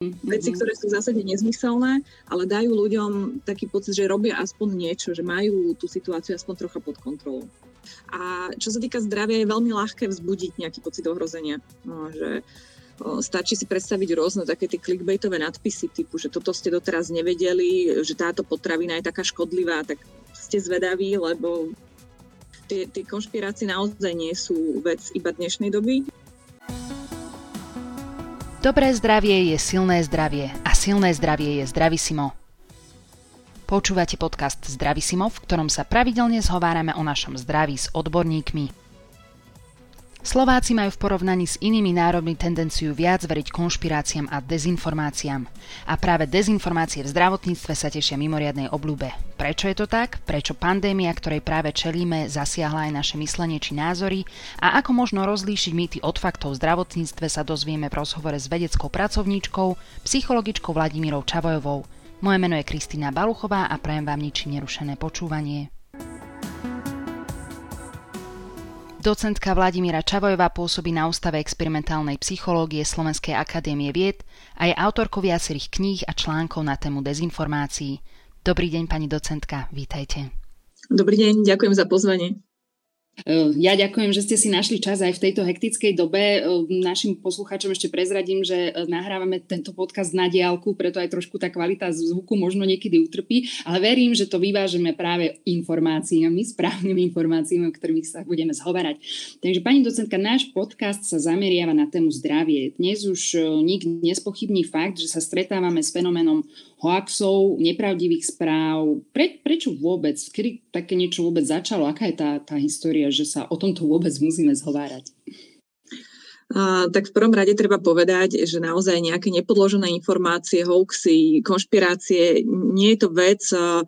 Veci, ktoré sú v zásade nezmyselné, ale dajú ľuďom taký pocit, že robia aspoň niečo, že majú tú situáciu aspoň trocha pod kontrolou. A čo sa týka zdravia, je veľmi ľahké vzbudiť nejaký pocit ohrozenia. No, že stačí si predstaviť rôzne také tie clickbaitové nadpisy typu, že toto ste doteraz nevedeli, že táto potravina je taká škodlivá, tak ste zvedaví, lebo tie, tie konšpirácie naozaj nie sú vec iba dnešnej doby. Dobré zdravie je silné zdravie a silné zdravie je Zdravisimo. Počúvate podcast Zdravisimo, v ktorom sa pravidelne zhovárame o našom zdraví s odborníkmi. Slováci majú v porovnaní s inými národmi tendenciu viac veriť konšpiráciám a dezinformáciám. A práve dezinformácie v zdravotníctve sa tešia mimoriadnej obľúbe. Prečo je to tak? Prečo pandémia, ktorej práve čelíme, zasiahla aj naše myslenie či názory? A ako možno rozlíšiť mýty od faktov v zdravotníctve sa dozvieme v rozhovore s vedeckou pracovníčkou, psychologičkou Vladimírou Čavojovou. Moje meno je Kristýna Baluchová a prajem vám ničím nerušené počúvanie. Docentka Vladimíra Čavojová pôsobí na Ústave experimentálnej psychológie Slovenskej akadémie vied a je autorkou viacerých kníh a článkov na tému dezinformácií. Dobrý deň, pani docentka, vítajte. Dobrý deň, ďakujem za pozvanie. Eh, ja ďakujem, že ste si našli čas aj v tejto hektickej dobe. Eh, našim poslucháčom ešte prezradím, že eh, nahrávame tento podcast na diálku, preto aj trošku tá kvalita zvuku možno niekedy utrpí, ale verím, že to vyvážeme práve informáciami, správnymi informáciami, o ktorých sa budeme zhovárať. Takže pani docentka, náš podcast sa zameriava na tému zdravie. Dnes už nik nespochybní fakt, že sa stretávame s fenoménom hoaxov, nepravdivých správ. Pre, prečo vôbec? Kedy také niečo vôbec začalo? Aká je tá, tá história, že sa o tomto vôbec musíme zhovárať? Uh, tak v prvom rade treba povedať, že naozaj nejaké nepodložené informácie, hoaxy, konšpirácie, nie je to vec, uh,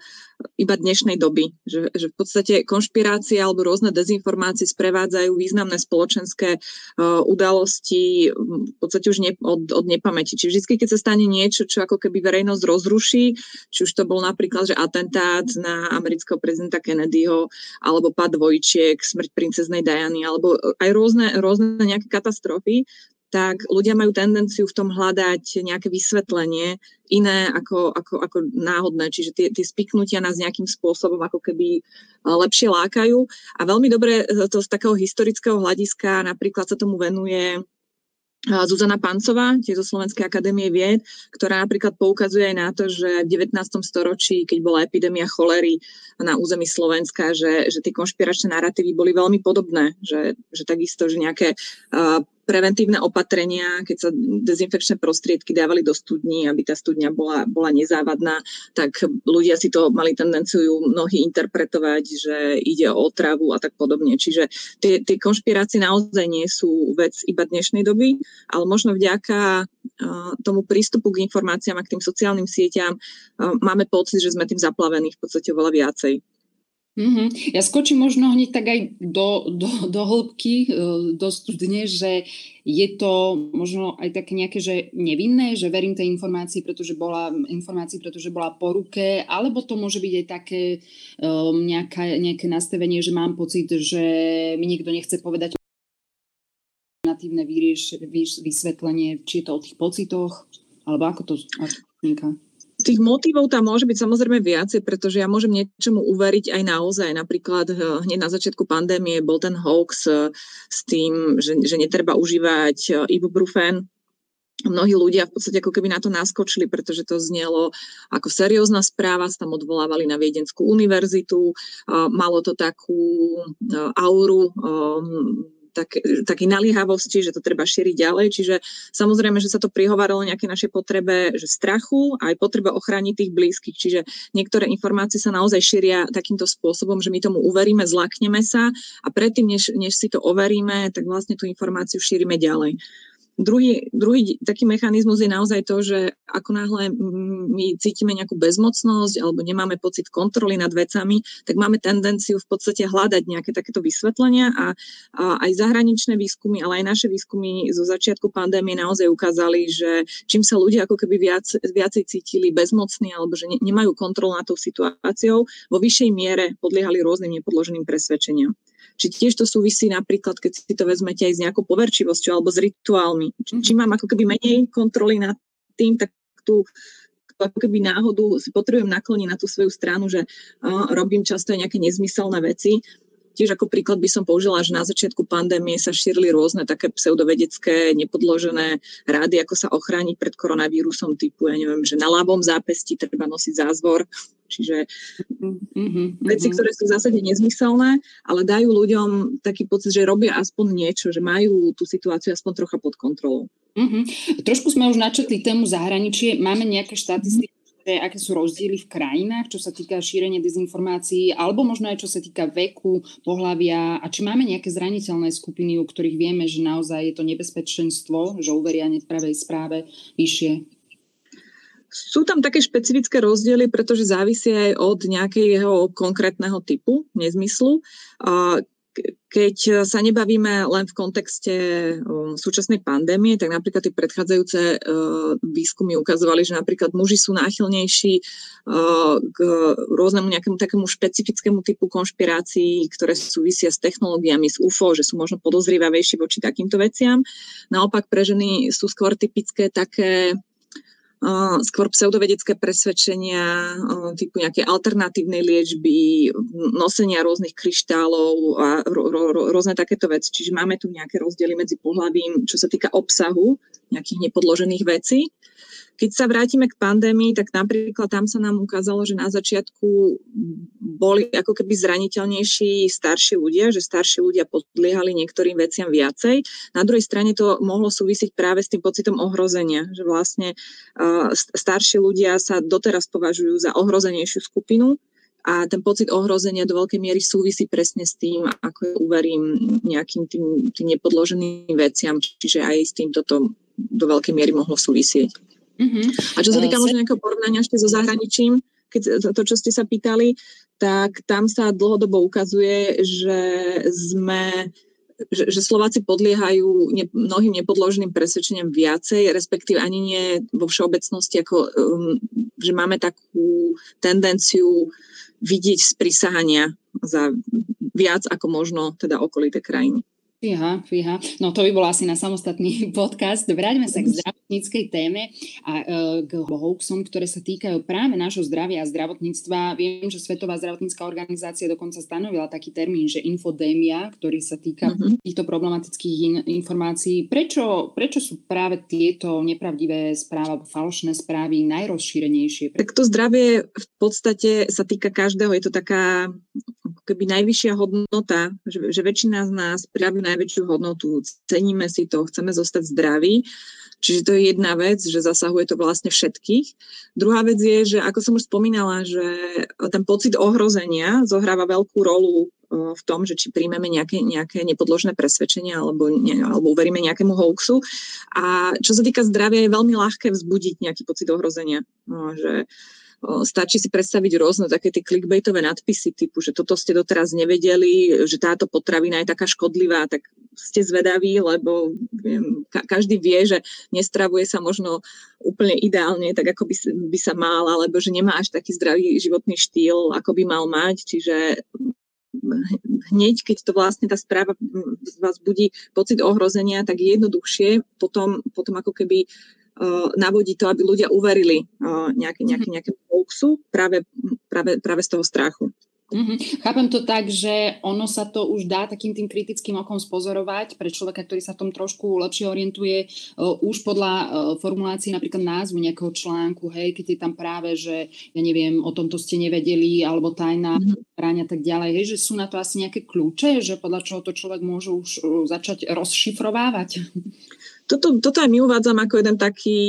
iba dnešnej doby. Že, že v podstate konšpirácie alebo rôzne dezinformácie sprevádzajú významné spoločenské uh, udalosti v podstate už ne, od, od nepamäti. Čiže vždy, keď sa stane niečo, čo ako keby verejnosť rozruší, či už to bol napríklad že atentát na amerického prezidenta Kennedyho, alebo pad dvojčiek, smrť princeznej Diany, alebo aj rôzne, rôzne nejaké katastrofy, tak ľudia majú tendenciu v tom hľadať nejaké vysvetlenie iné ako, ako, ako náhodné. Čiže tie, tie spiknutia nás nejakým spôsobom ako keby e, lepšie lákajú. A veľmi dobre to z takého historického hľadiska napríklad sa tomu venuje Zuzana Pancová, tiež zo Slovenskej akadémie vied, ktorá napríklad poukazuje aj na to, že v 19. storočí, keď bola epidémia cholery na území Slovenska, že, že tie konšpiračné narratívy boli veľmi podobné, že, že takisto, že nejaké uh, preventívne opatrenia, keď sa dezinfekčné prostriedky dávali do studní, aby tá studňa bola, bola nezávadná, tak ľudia si to mali tendenciu mnohí interpretovať, že ide o otravu a tak podobne. Čiže tie, tie konšpirácie naozaj nie sú vec iba dnešnej doby, ale možno vďaka tomu prístupu k informáciám a k tým sociálnym sieťam máme pocit, že sme tým zaplavení v podstate oveľa viacej. Mm-hmm. Ja skočím možno hneď tak aj do, do, do hĺbky, e, do studne, že je to možno aj také nejaké, že nevinné, že verím tej informácii, pretože bola, informácii, pretože bola po ruke, alebo to môže byť aj také um, nejaká, nejaké nastavenie, že mám pocit, že mi nikto nechce povedať alternatívne vyrieš, vysvetlenie, či je to o tých pocitoch, alebo ako to vzniká? Tých motivov tam môže byť samozrejme viacej, pretože ja môžem niečomu uveriť aj naozaj. Napríklad eh, hneď na začiatku pandémie bol ten hoax eh, s tým, že, že netreba užívať eh, ibuprofen, mnohí ľudia v podstate ako keby na to naskočili, pretože to znelo ako seriózna správa, sa tam odvolávali na Viedenskú univerzitu, malo to takú auru tak, taký naliehavosti, že to treba šíriť ďalej. Čiže samozrejme, že sa to prihovaralo nejaké našej potrebe že strachu a aj potrebe ochrániť tých blízkych. Čiže niektoré informácie sa naozaj šíria takýmto spôsobom, že my tomu uveríme, zlakneme sa a predtým, než, než si to overíme, tak vlastne tú informáciu šírime ďalej. Druhý, druhý taký mechanizmus je naozaj to, že ako náhle my cítime nejakú bezmocnosť alebo nemáme pocit kontroly nad vecami, tak máme tendenciu v podstate hľadať nejaké takéto vysvetlenia a, a aj zahraničné výskumy, ale aj naše výskumy zo začiatku pandémie naozaj ukázali, že čím sa ľudia ako keby viac, viacej cítili bezmocní alebo že ne, nemajú kontrolu nad tou situáciou, vo vyššej miere podliehali rôznym nepodloženým presvedčeniam. Či tiež to súvisí napríklad, keď si to vezmete aj s nejakou poverčivosťou alebo s rituálmi. Či, či mám ako keby menej kontroly nad tým, tak tú ako keby náhodu si potrebujem nakloniť na tú svoju stranu, že uh, robím často nejaké nezmyselné veci. Tiež ako príklad by som použila, že na začiatku pandémie sa šírili rôzne také pseudovedecké, nepodložené rády, ako sa ochrániť pred koronavírusom typu, ja neviem, že na ľavom zápesti treba nosiť zázvor. Čiže mm-hmm, veci, ktoré sú v zásade nezmyselné, ale dajú ľuďom taký pocit, že robia aspoň niečo, že majú tú situáciu aspoň trocha pod kontrolou. Mm-hmm. Trošku sme už načetli tému zahraničie. Máme nejaké štatistiky, mm-hmm. aké sú rozdiely v krajinách, čo sa týka šírenia dezinformácií, alebo možno aj čo sa týka veku, pohľavia a či máme nejaké zraniteľné skupiny, u ktorých vieme, že naozaj je to nebezpečenstvo, že uveria nepravej správe vyššie. Sú tam také špecifické rozdiely, pretože závisí aj od nejakého konkrétneho typu nezmyslu keď sa nebavíme len v kontexte súčasnej pandémie, tak napríklad tie predchádzajúce uh, výskumy ukazovali, že napríklad muži sú náchylnejší uh, k rôznemu nejakému takému špecifickému typu konšpirácií, ktoré súvisia s technológiami, s UFO, že sú možno podozrivavejšie voči takýmto veciam. Naopak pre ženy sú skôr typické také skôr pseudovedecké presvedčenia typu nejaké alternatívnej liečby, nosenia rôznych kryštálov a rôzne takéto veci. Čiže máme tu nejaké rozdiely medzi pohľavím, čo sa týka obsahu nejakých nepodložených vecí. Keď sa vrátime k pandémii, tak napríklad tam sa nám ukázalo, že na začiatku boli ako keby zraniteľnejší starší ľudia, že starší ľudia podliehali niektorým veciam viacej. Na druhej strane to mohlo súvisiť práve s tým pocitom ohrozenia, že vlastne uh, starší ľudia sa doteraz považujú za ohrozenejšiu skupinu a ten pocit ohrozenia do veľkej miery súvisí presne s tým, ako uverím nejakým tým, tým nepodloženým veciam, čiže aj s týmto to do veľkej miery mohlo súvisieť. Mm-hmm. A čo sa týka možno nejakého porovnania ešte so zahraničím, keď to, čo ste sa pýtali, tak tam sa dlhodobo ukazuje, že sme že, že Slováci podliehajú ne, mnohým nepodloženým presvedčeniam viacej, respektíve ani nie vo všeobecnosti, ako um, že máme takú tendenciu vidieť sprísahania za viac ako možno teda okolité krajiny. Fíha, fíha. No to by bol asi na samostatný podcast. Vráťme sa k zdravotníckej téme a e, k hoaxom, ktoré sa týkajú práve nášho zdravia a zdravotníctva. Viem, že Svetová zdravotnícká organizácia dokonca stanovila taký termín, že infodémia, ktorý sa týka uh-huh. týchto problematických in- informácií. Prečo, prečo sú práve tieto nepravdivé správy alebo falošné správy najrozšírenejšie? Tak to zdravie v podstate sa týka každého. Je to taká keby najvyššia hodnota, že, že väčšina z nás prijaví najväčšiu hodnotu, ceníme si to, chceme zostať zdraví. Čiže to je jedna vec, že zasahuje to vlastne všetkých. Druhá vec je, že ako som už spomínala, že ten pocit ohrozenia zohráva veľkú rolu v tom, že či príjmeme nejaké, nejaké nepodložené presvedčenia alebo, ne, alebo uveríme nejakému hoaxu. A čo sa týka zdravia, je veľmi ľahké vzbudiť nejaký pocit ohrozenia. No, že uh, stačí si predstaviť rôzne také tie clickbaitové nadpisy typu, že toto ste doteraz nevedeli, že táto potravina je taká škodlivá, tak ste zvedaví, lebo viem, ka- každý vie, že nestravuje sa možno úplne ideálne, tak ako by, by sa mal, alebo že nemá až taký zdravý životný štýl, ako by mal mať. Čiže hneď, keď to vlastne tá správa vás budí pocit ohrozenia, tak je jednoduchšie potom, potom ako keby navodiť to, aby ľudia uverili nejaké, nejaké, mhm. nejaké hoaxu práve, práve, práve z toho strachu. Mm-hmm. Chápem to tak, že ono sa to už dá takým tým kritickým okom spozorovať pre človeka, ktorý sa v tom trošku lepšie orientuje, uh, už podľa uh, formulácií napríklad názvu nejakého článku, hej, keď je tam práve, že ja neviem, o tomto ste nevedeli, alebo tajná mm-hmm. a tak ďalej, hej, že sú na to asi nejaké kľúče, že podľa čoho to človek môže už uh, začať rozšifrovávať. Toto, toto aj my uvádzam ako jeden taký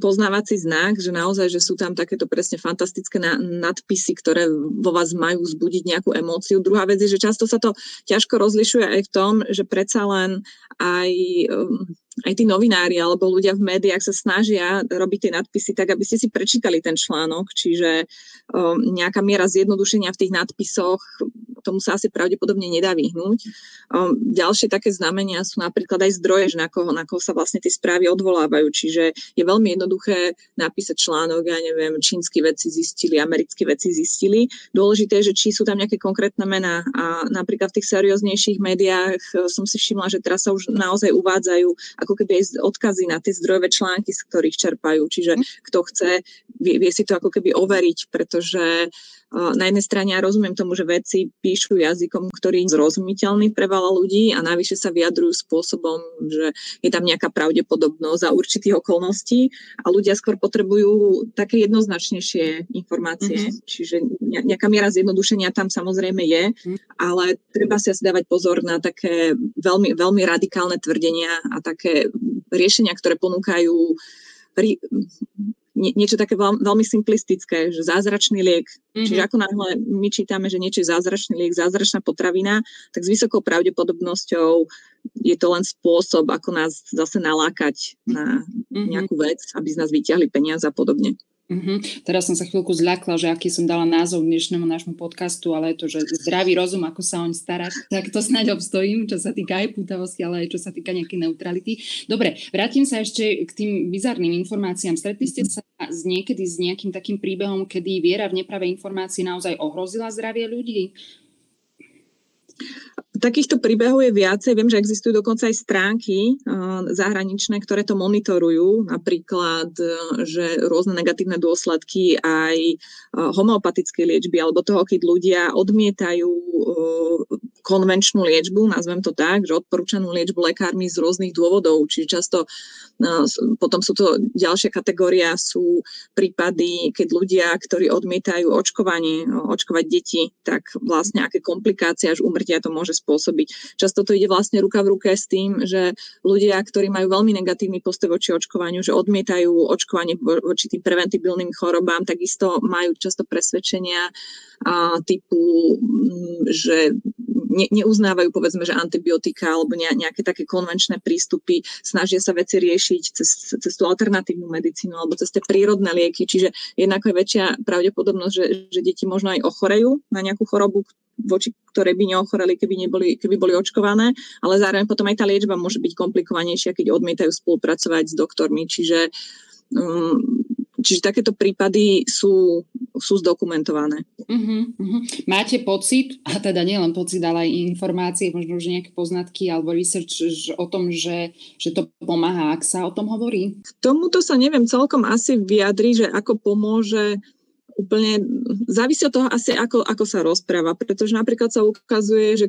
poznávací znak, že naozaj, že sú tam takéto presne fantastické na, nadpisy, ktoré vo vás majú zbudiť nejakú emóciu. Druhá vec je, že často sa to ťažko rozlišuje aj v tom, že predsa len aj, um, aj tí novinári alebo ľudia v médiách sa snažia robiť tie nadpisy tak, aby ste si prečítali ten článok, čiže um, nejaká miera zjednodušenia v tých nadpisoch tomu sa asi pravdepodobne nedá vyhnúť. Um, ďalšie také znamenia sú napríklad aj zdroje, že na koho, na koho sa vlastne tie správy odvolávajú. Čiže je veľmi jednoduché napísať článok, ja neviem, čínsky veci zistili, americkí veci zistili. Dôležité je, že či sú tam nejaké konkrétne mená. A napríklad v tých serióznejších médiách e, som si všimla, že teraz sa už naozaj uvádzajú ako keby aj odkazy na tie zdrojové články, z ktorých čerpajú. Čiže kto chce, vie, vie si to ako keby overiť, pretože na jednej strane ja rozumiem tomu, že vedci píšu jazykom, ktorý je zrozumiteľný pre veľa ľudí a navyše sa vyjadrujú spôsobom, že je tam nejaká pravdepodobnosť za určitých okolností a ľudia skôr potrebujú také jednoznačnejšie informácie. Mm-hmm. Čiže nejaká miera zjednodušenia tam samozrejme je, mm-hmm. ale treba si asi dávať pozor na také veľmi, veľmi radikálne tvrdenia a také riešenia, ktoré ponúkajú pri, nie, niečo také veľ, veľmi simplistické, že zázračný liek. Mm-hmm. Čiže ako náhle my čítame, že niečo je zázračný liek, zázračná potravina, tak s vysokou pravdepodobnosťou je to len spôsob, ako nás zase nalákať na mm-hmm. nejakú vec, aby z nás vyťahli peniaze a podobne. Mm-hmm. Teraz som sa chvíľku zľakla, že aký som dala názov dnešnému nášmu podcastu, ale je to, že zdravý rozum, ako sa oň starať, tak to snáď obstojím, čo sa týka aj pútavosti, ale aj čo sa týka nejakej neutrality. Dobre, vrátim sa ešte k tým bizarným informáciám. Stretli ste sa z niekedy s nejakým takým príbehom, kedy viera v nepravé informácie naozaj ohrozila zdravie ľudí? Takýchto príbehov je viacej. Viem, že existujú dokonca aj stránky uh, zahraničné, ktoré to monitorujú. Napríklad, uh, že rôzne negatívne dôsledky aj uh, homeopatické liečby, alebo toho, keď ľudia odmietajú konvenčnú liečbu, nazvem to tak, že odporúčanú liečbu lekármi z rôznych dôvodov. Čiže často potom sú to ďalšia kategória, sú prípady, keď ľudia, ktorí odmietajú očkovanie, očkovať deti, tak vlastne aké komplikácie až umrtia to môže spôsobiť. Často to ide vlastne ruka v ruke s tým, že ľudia, ktorí majú veľmi negatívny postoj voči očkovaniu, že odmietajú očkovanie voči tým preventibilným chorobám, takisto majú často presvedčenia typu, že ne, neuznávajú povedzme, že antibiotika alebo nejaké také konvenčné prístupy, snažia sa veci riešiť cez, cez tú alternatívnu medicínu alebo cez tie prírodné lieky, čiže jednak je väčšia pravdepodobnosť, že, že deti možno aj ochorejú na nejakú chorobu, voči ktoré by neochoreli, keby, neboli, keby boli očkované, ale zároveň potom aj tá liečba môže byť komplikovanejšia, keď odmietajú spolupracovať s doktormi. Čiže um, Čiže takéto prípady sú, sú zdokumentované. Uh-huh, uh-huh. Máte pocit, a teda nielen pocit, ale aj informácie, možno už nejaké poznatky alebo research o tom, že, že to pomáha, ak sa o tom hovorí? K tomuto sa neviem celkom asi vyjadri, že ako pomôže úplne, závisí od toho asi, ako, ako sa rozpráva, pretože napríklad sa ukazuje, že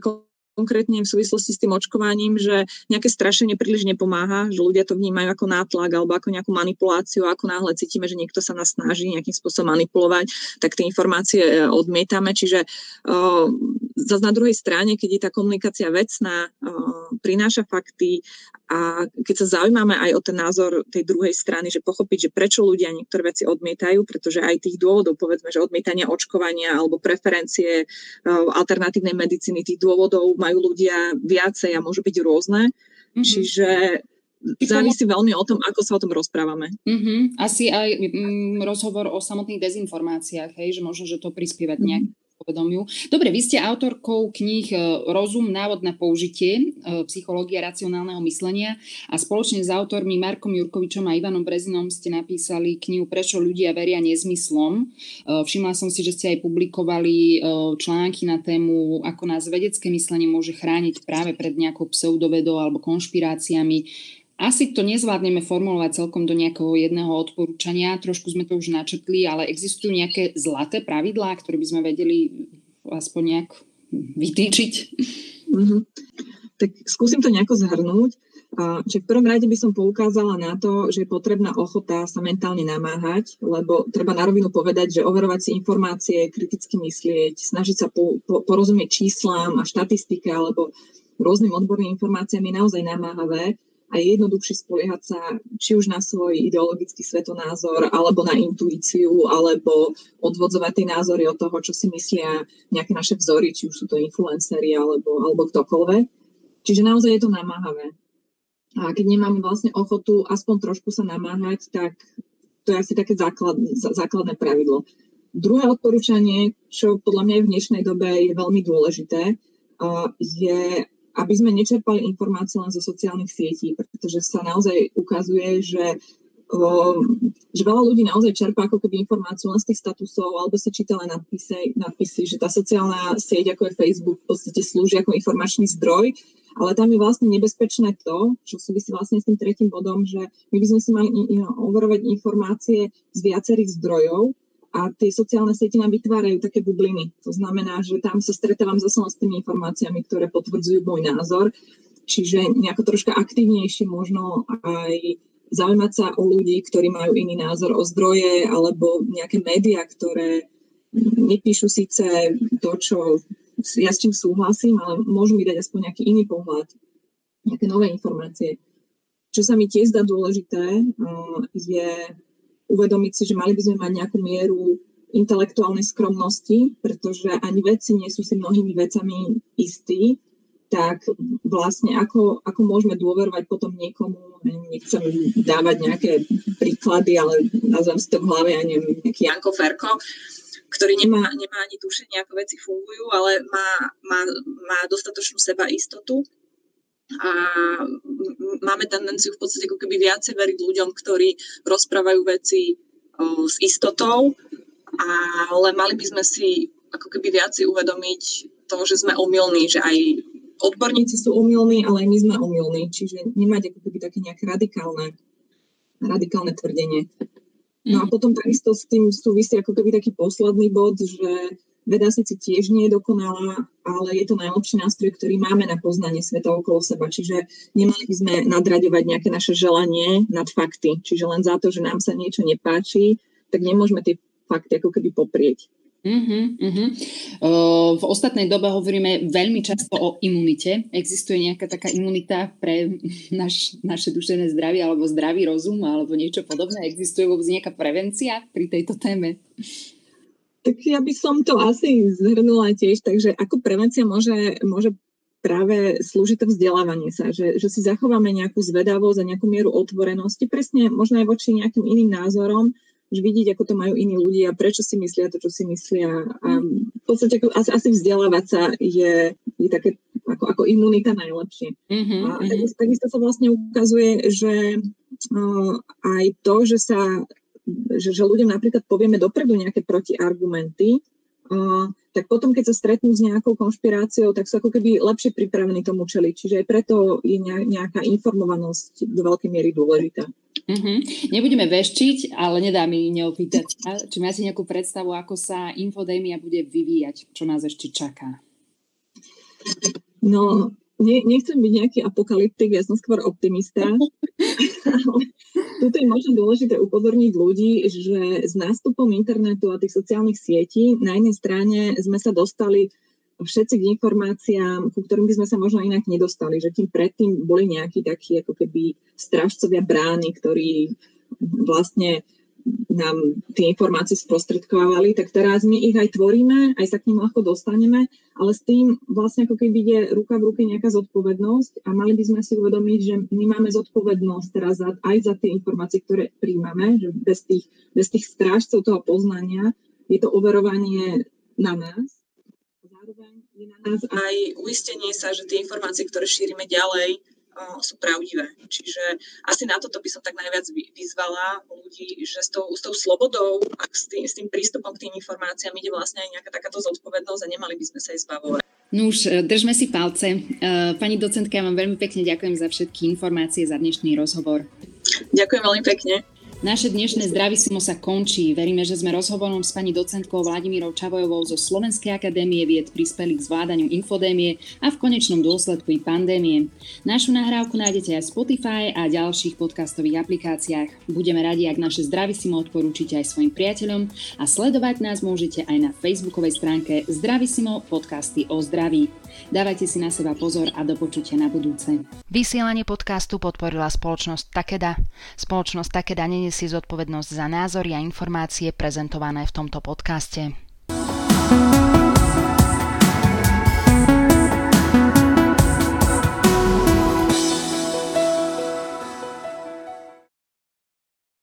konkrétne v súvislosti s tým očkovaním, že nejaké strašenie príliš nepomáha, že ľudia to vnímajú ako nátlak alebo ako nejakú manipuláciu. Ako náhle cítime, že niekto sa nás snaží nejakým spôsobom manipulovať, tak tie informácie e, odmietame. Čiže uh, zase na druhej strane, keď je tá komunikácia vecná, prináša fakty a keď sa zaujímame aj o ten názor tej druhej strany, že pochopiť, že prečo ľudia niektoré veci odmietajú, pretože aj tých dôvodov, povedzme, že odmietania očkovania alebo preferencie alternatívnej medicíny, tých dôvodov majú ľudia viacej a môžu byť rôzne. Mm-hmm. Čiže závisí veľmi o tom, ako sa o tom rozprávame. Mm-hmm. Asi aj mm, rozhovor o samotných dezinformáciách, hej, že možno, že to prispievať nejak povedomiu. Dobre, vy ste autorkou kníh e, Rozum, návod na použitie, e, psychológia racionálneho myslenia a spoločne s autormi Markom Jurkovičom a Ivanom Brezinom ste napísali knihu Prečo ľudia veria nezmyslom. E, všimla som si, že ste aj publikovali články na tému, ako nás vedecké myslenie môže chrániť práve pred nejakou pseudovedou alebo konšpiráciami. Asi to nezvládneme formulovať celkom do nejakého jedného odporúčania, trošku sme to už načetli, ale existujú nejaké zlaté pravidlá, ktoré by sme vedeli aspoň nejak vytýčiť? Mm-hmm. Tak skúsim to nejako zhrnúť. Čiže v prvom rade by som poukázala na to, že je potrebná ochota sa mentálne namáhať, lebo treba na rovinu povedať, že overovať si informácie, kriticky myslieť, snažiť sa po, po, porozumieť číslám a štatistike alebo rôznym odborným informáciám je naozaj namáhavé a je jednoduchšie spoliehať sa či už na svoj ideologický svetonázor, alebo na intuíciu, alebo odvodzovať tie názory od toho, čo si myslia nejaké naše vzory, či už sú to influencery alebo, alebo ktokoľvek. Čiže naozaj je to namáhavé. A keď nemáme vlastne ochotu aspoň trošku sa namáhať, tak to je asi také základ, základné pravidlo. druhé odporúčanie, čo podľa mňa v dnešnej dobe je veľmi dôležité, je, aby sme nečerpali informácie len zo sociálnych sietí, pretože sa naozaj ukazuje, že že veľa ľudí naozaj čerpá ako keby informáciu len z tých statusov alebo si číta len nadpisy, nadpisy, že tá sociálna sieť ako je Facebook v podstate slúži ako informačný zdroj, ale tam je vlastne nebezpečné to, čo súvisí vlastne s tým tretím bodom, že my by sme si mali overovať informácie z viacerých zdrojov a tie sociálne siete nám vytvárajú také bubliny. To znamená, že tam sa stretávam zase s tými informáciami, ktoré potvrdzujú môj názor. Čiže nejako troška aktívnejšie možno aj zaujímať sa o ľudí, ktorí majú iný názor o zdroje alebo nejaké médiá, ktoré nepíšu síce to, čo ja s tým súhlasím, ale môžu mi dať aspoň nejaký iný pohľad, nejaké nové informácie. Čo sa mi tiež zdá dôležité, je uvedomiť si, že mali by sme mať nejakú mieru intelektuálnej skromnosti, pretože ani vedci nie sú si mnohými vecami istí tak vlastne ako, ako môžeme dôverovať potom niekomu, nechcem dávať nejaké príklady, ale nazvem si to v hlave, ja neviem, nejaký Janko Ferko, ktorý nemá, nemá ani tušenie, ako veci fungujú, ale má, má, má dostatočnú seba istotu a máme tendenciu v podstate ako keby viacej veriť ľuďom, ktorí rozprávajú veci o, s istotou, ale mali by sme si ako keby viacej uvedomiť to, že sme omylní, že aj odborníci sú umilní, ale aj my sme umilní, čiže nemať ako keby také nejaké radikálne, radikálne tvrdenie. No a mhm. potom takisto s tým súvisí ako keby taký posledný bod, že veda síce tiež nie je dokonalá, ale je to najlepší nástroj, ktorý máme na poznanie sveta okolo seba. Čiže nemali by sme nadraďovať nejaké naše želanie nad fakty. Čiže len za to, že nám sa niečo nepáči, tak nemôžeme tie fakty ako keby poprieť. Uh-huh, uh-huh. v ostatnej dobe hovoríme veľmi často o imunite. Existuje nejaká taká imunita pre naš, naše duševné zdravie alebo zdravý rozum alebo niečo podobné? Existuje vôbec nejaká prevencia pri tejto téme? Tak ja by som to asi zhrnula tiež, takže ako prevencia môže, môže práve slúžiť to vzdelávanie sa, že, že si zachováme nejakú zvedavosť a nejakú mieru otvorenosti, presne možno aj voči nejakým iným názorom, že vidieť, ako to majú iní ľudia, prečo si myslia to, čo si myslia. A v podstate ako, asi, asi vzdelávať sa je, je také ako, ako imunita najlepšie. Mm-hmm. A mhm. takisto, takisto sa vlastne ukazuje, že uh, aj to, že sa že, že ľuďom napríklad povieme dopredu nejaké protiargumenty, uh, tak potom, keď sa stretnú s nejakou konšpiráciou, tak sú ako keby lepšie pripravení tomu čeliť. Čiže aj preto je nejaká informovanosť do veľkej miery dôležitá. Uh-huh. Nebudeme veštiť, ale nedá mi neopýtať. Či máte nejakú predstavu, ako sa infodémia bude vyvíjať? Čo nás ešte čaká? No, ne, nechcem byť nejaký apokalyptik, ja som skôr optimista. Tuto je možno dôležité upozorniť ľudí, že s nástupom internetu a tých sociálnych sietí na jednej strane sme sa dostali všetci k informáciám, ku ktorým by sme sa možno inak nedostali, že tým predtým boli nejakí takí ako keby strážcovia brány, ktorí vlastne nám tie informácie sprostredkovali, tak teraz my ich aj tvoríme, aj sa k ním ľahko dostaneme, ale s tým vlastne ako keby ide ruka v ruke nejaká zodpovednosť a mali by sme si uvedomiť, že my máme zodpovednosť teraz za, aj za tie informácie, ktoré príjmame, že bez tých, bez tých strážcov toho poznania je to overovanie na nás. Zároveň je na nás aj uistenie sa, že tie informácie, ktoré šírime ďalej, sú pravdivé. Čiže asi na toto by som tak najviac vyzvala ľudí, že s tou, s tou slobodou a s tým, s tým prístupom k tým informáciám ide vlastne aj nejaká takáto zodpovednosť a nemali by sme sa aj zbavovať. No už e, držme si palce. E, pani docentka, ja vám veľmi pekne ďakujem za všetky informácie, za dnešný rozhovor. Ďakujem veľmi pekne. Naše dnešné Zdravisimo sa končí. Veríme, že sme rozhovorom s pani docentkou Vladimírou Čavojovou zo Slovenskej akadémie vied prispeli k zvládaniu infodémie a v konečnom dôsledku i pandémie. Našu nahrávku nájdete aj v Spotify a ďalších podcastových aplikáciách. Budeme radi, ak naše Zdravisimo odporúčite aj svojim priateľom a sledovať nás môžete aj na facebookovej stránke Zdravisimo podcasty o zdraví. Dávajte si na seba pozor a do na budúce. Vysielanie podcastu podporila spoločnosť Takeda. Spoločnosť Takeda nenesie zodpovednosť za názory a informácie prezentované v tomto podcaste.